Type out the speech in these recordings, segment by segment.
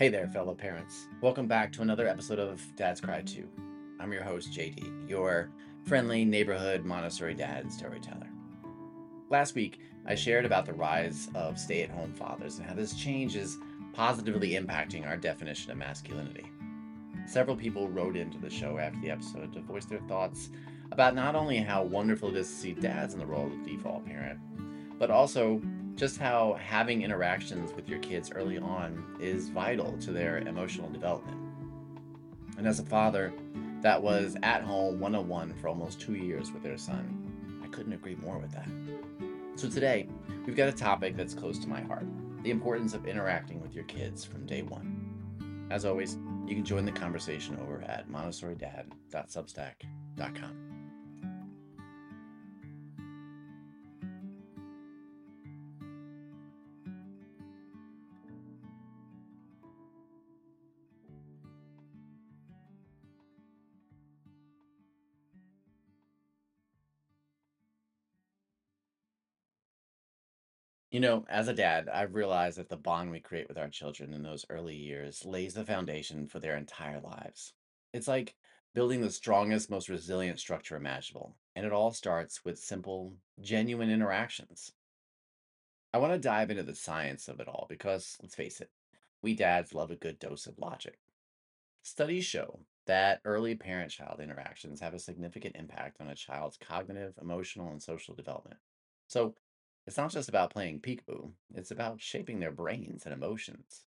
Hey there, fellow parents. Welcome back to another episode of Dad's Cry 2. I'm your host, JD, your friendly neighborhood Montessori dad and storyteller. Last week, I shared about the rise of stay at home fathers and how this change is positively impacting our definition of masculinity. Several people wrote into the show after the episode to voice their thoughts about not only how wonderful it is to see dads in the role of default parent, but also just how having interactions with your kids early on is vital to their emotional development. And as a father that was at home one on one for almost two years with their son, I couldn't agree more with that. So today, we've got a topic that's close to my heart the importance of interacting with your kids from day one. As always, you can join the conversation over at montessoridad.substack.com. You know, as a dad, I've realized that the bond we create with our children in those early years lays the foundation for their entire lives. It's like building the strongest, most resilient structure imaginable, and it all starts with simple, genuine interactions. I want to dive into the science of it all because, let's face it, we dads love a good dose of logic. Studies show that early parent child interactions have a significant impact on a child's cognitive, emotional, and social development. So, it's not just about playing peekaboo, it's about shaping their brains and emotions.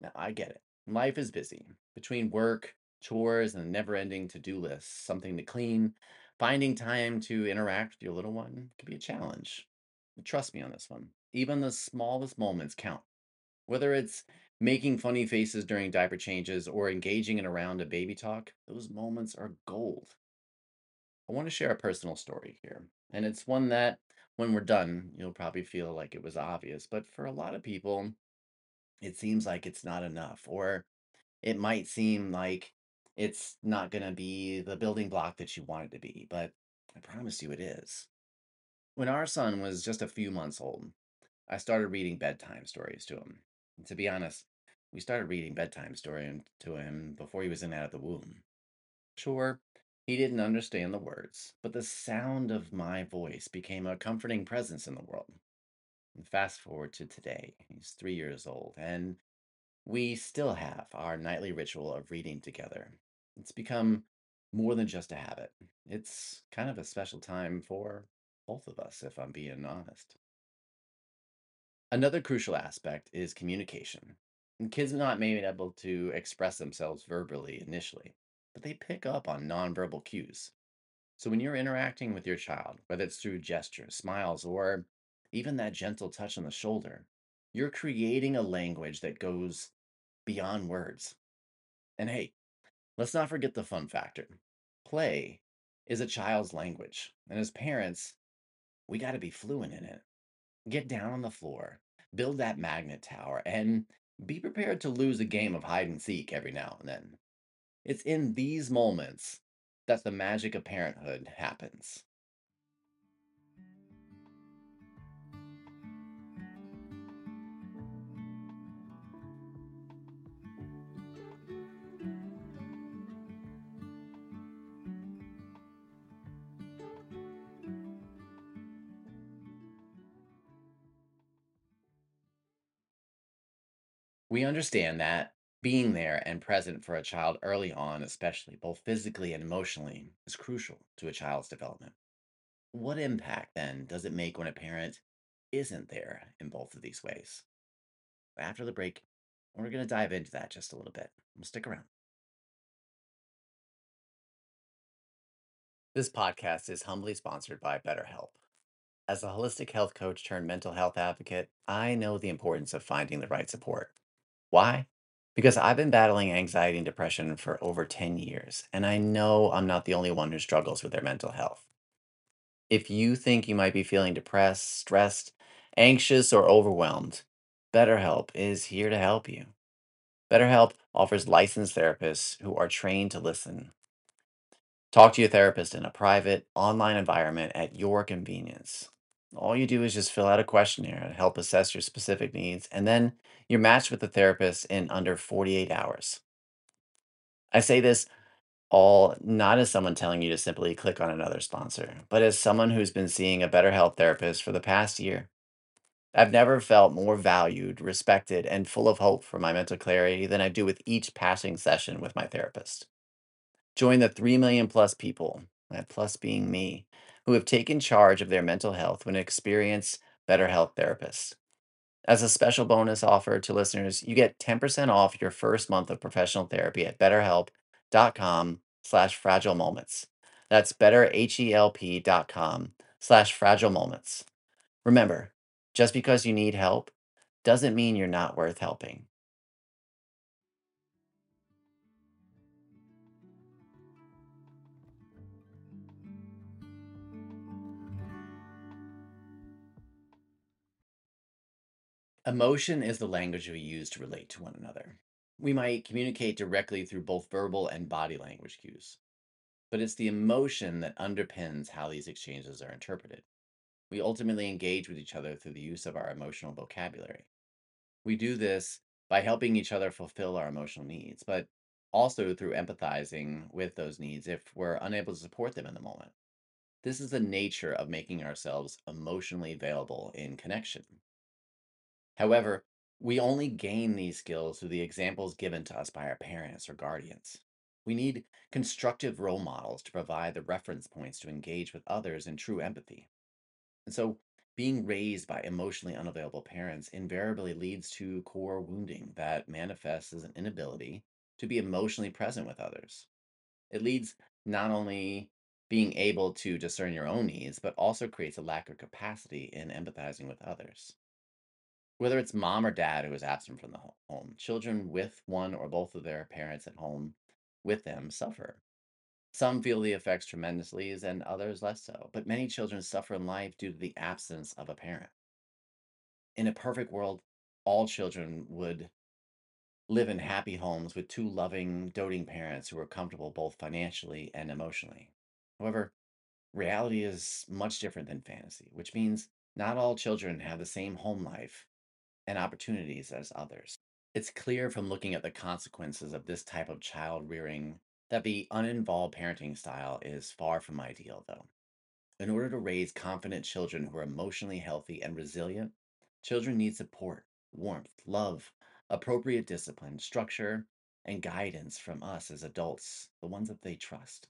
Now, I get it. Life is busy. Between work, chores, and never ending to do lists, something to clean, finding time to interact with your little one can be a challenge. But trust me on this one. Even the smallest moments count. Whether it's making funny faces during diaper changes or engaging in a round of baby talk, those moments are gold. I want to share a personal story here, and it's one that, when we're done, you'll probably feel like it was obvious. But for a lot of people, it seems like it's not enough, or it might seem like it's not going to be the building block that you want it to be. But I promise you it is. When our son was just a few months old, I started reading bedtime stories to him. And to be honest, we started reading bedtime story to him before he was in and out of the womb. Sure, he didn't understand the words, but the sound of my voice became a comforting presence in the world. And fast forward to today, he's three years old, and we still have our nightly ritual of reading together. It's become more than just a habit, it's kind of a special time for both of us, if I'm being honest. Another crucial aspect is communication. And kids are not maybe able to express themselves verbally initially, but they pick up on nonverbal cues. So when you're interacting with your child, whether it's through gestures, smiles, or even that gentle touch on the shoulder, you're creating a language that goes beyond words. And hey, let's not forget the fun factor. Play is a child's language. And as parents, we got to be fluent in it. Get down on the floor, build that magnet tower, and be prepared to lose a game of hide and seek every now and then. It's in these moments that the magic of parenthood happens. We understand that being there and present for a child early on, especially both physically and emotionally, is crucial to a child's development. What impact then does it make when a parent isn't there in both of these ways? After the break, we're going to dive into that just a little bit. We'll Stick around. This podcast is humbly sponsored by BetterHelp. As a holistic health coach turned mental health advocate, I know the importance of finding the right support. Why? Because I've been battling anxiety and depression for over 10 years, and I know I'm not the only one who struggles with their mental health. If you think you might be feeling depressed, stressed, anxious, or overwhelmed, BetterHelp is here to help you. BetterHelp offers licensed therapists who are trained to listen. Talk to your therapist in a private, online environment at your convenience. All you do is just fill out a questionnaire to help assess your specific needs, and then you're matched with a therapist in under 48 hours. I say this all not as someone telling you to simply click on another sponsor, but as someone who's been seeing a BetterHelp therapist for the past year. I've never felt more valued, respected, and full of hope for my mental clarity than I do with each passing session with my therapist. Join the 3 million plus people, that plus being me, who have taken charge of their mental health when experience BetterHelp therapists. As a special bonus offer to listeners, you get 10% off your first month of professional therapy at betterhelp.com slash fragile moments. That's betterhelp.com slash fragile moments. Remember, just because you need help doesn't mean you're not worth helping. Emotion is the language we use to relate to one another. We might communicate directly through both verbal and body language cues, but it's the emotion that underpins how these exchanges are interpreted. We ultimately engage with each other through the use of our emotional vocabulary. We do this by helping each other fulfill our emotional needs, but also through empathizing with those needs if we're unable to support them in the moment. This is the nature of making ourselves emotionally available in connection. However, we only gain these skills through the examples given to us by our parents or guardians. We need constructive role models to provide the reference points to engage with others in true empathy. And so, being raised by emotionally unavailable parents invariably leads to core wounding that manifests as an inability to be emotionally present with others. It leads not only being able to discern your own needs, but also creates a lack of capacity in empathizing with others. Whether it's mom or dad who is absent from the ho- home, children with one or both of their parents at home with them suffer. Some feel the effects tremendously, and others less so. But many children suffer in life due to the absence of a parent. In a perfect world, all children would live in happy homes with two loving, doting parents who are comfortable both financially and emotionally. However, reality is much different than fantasy, which means not all children have the same home life and opportunities as others. It's clear from looking at the consequences of this type of child rearing that the uninvolved parenting style is far from ideal, though. In order to raise confident children who are emotionally healthy and resilient, children need support, warmth, love, appropriate discipline, structure, and guidance from us as adults, the ones that they trust.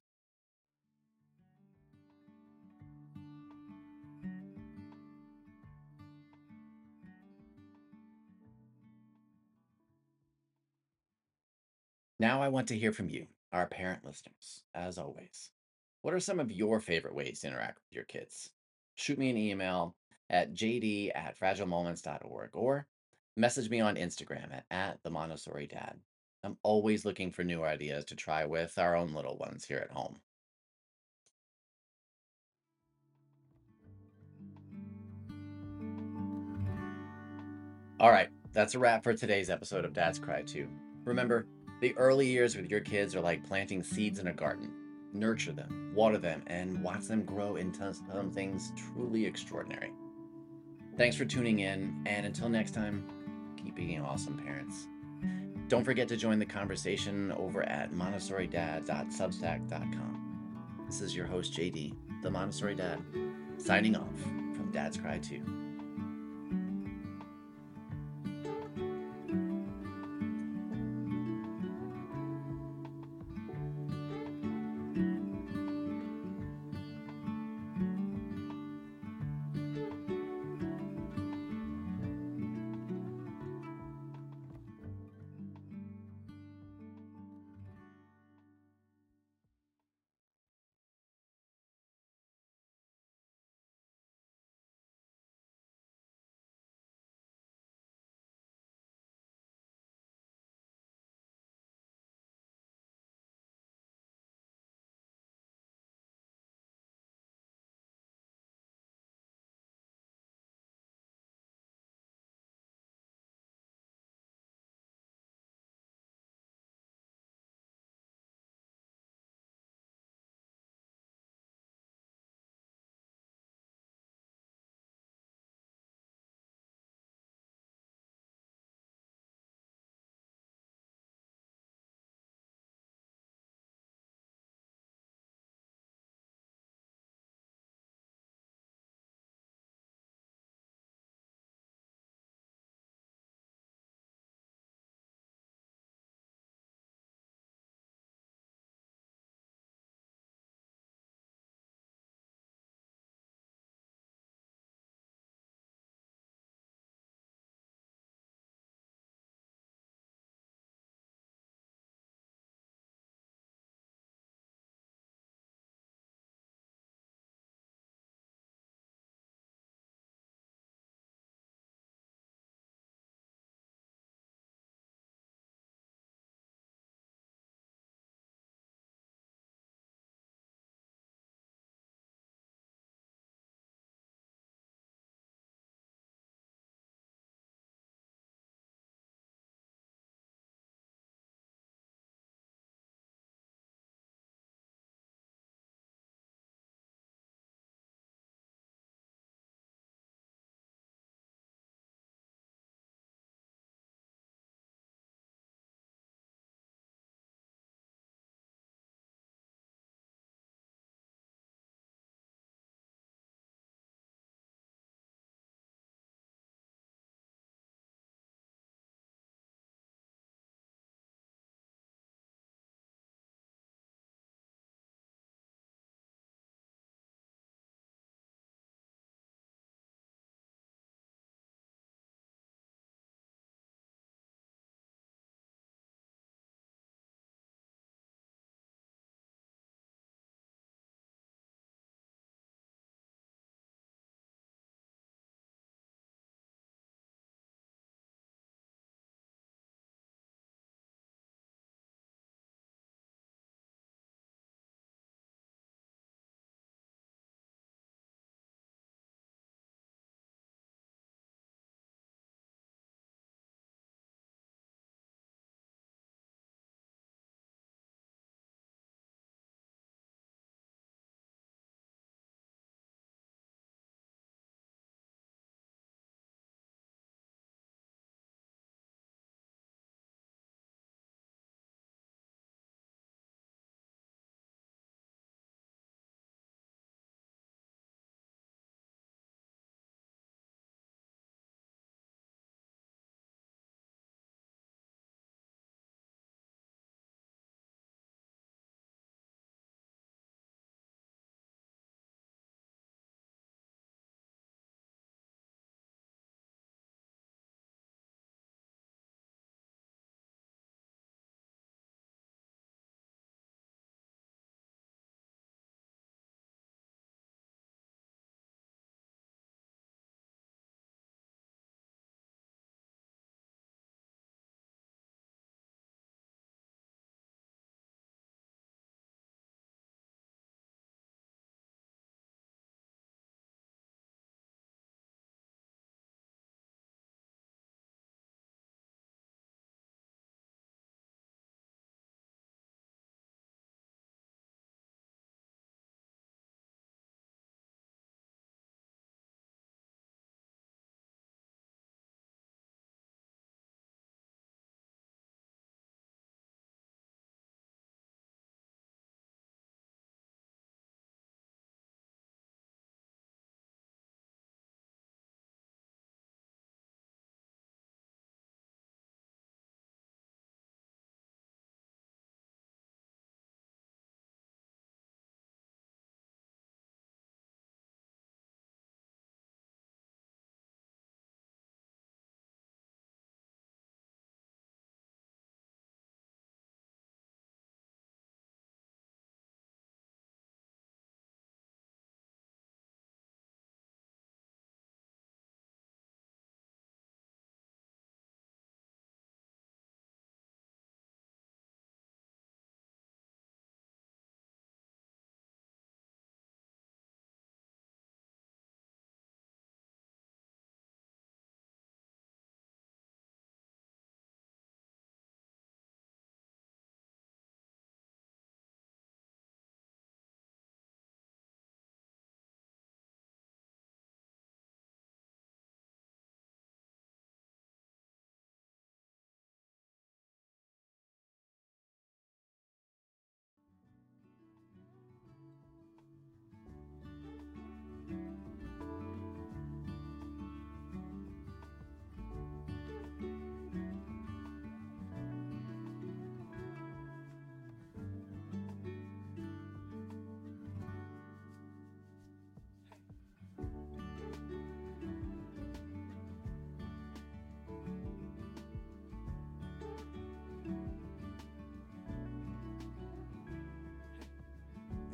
Now, I want to hear from you, our parent listeners, as always. What are some of your favorite ways to interact with your kids? Shoot me an email at jd at fragilemoments.org or message me on Instagram at, at the Montessori Dad. I'm always looking for new ideas to try with our own little ones here at home. All right, that's a wrap for today's episode of Dad's Cry 2. Remember, the early years with your kids are like planting seeds in a garden. Nurture them, water them, and watch them grow into some things truly extraordinary. Thanks for tuning in, and until next time, keep being awesome parents. Don't forget to join the conversation over at montessoridad.substack.com. This is your host, JD, the Montessori Dad, signing off from Dad's Cry 2.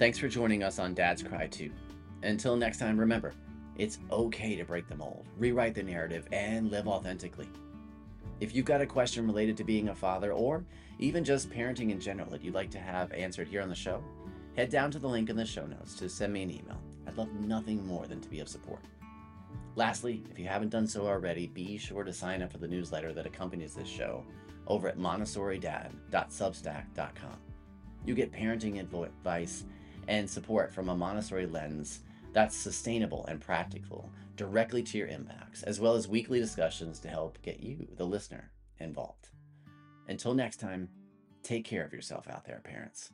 Thanks for joining us on Dad's Cry 2. Until next time, remember, it's okay to break the mold, rewrite the narrative, and live authentically. If you've got a question related to being a father or even just parenting in general that you'd like to have answered here on the show, head down to the link in the show notes to send me an email. I'd love nothing more than to be of support. Lastly, if you haven't done so already, be sure to sign up for the newsletter that accompanies this show over at montessoridad.substack.com. You get parenting advice and support from a Montessori lens that's sustainable and practical directly to your inbox, as well as weekly discussions to help get you, the listener, involved. Until next time, take care of yourself out there, parents.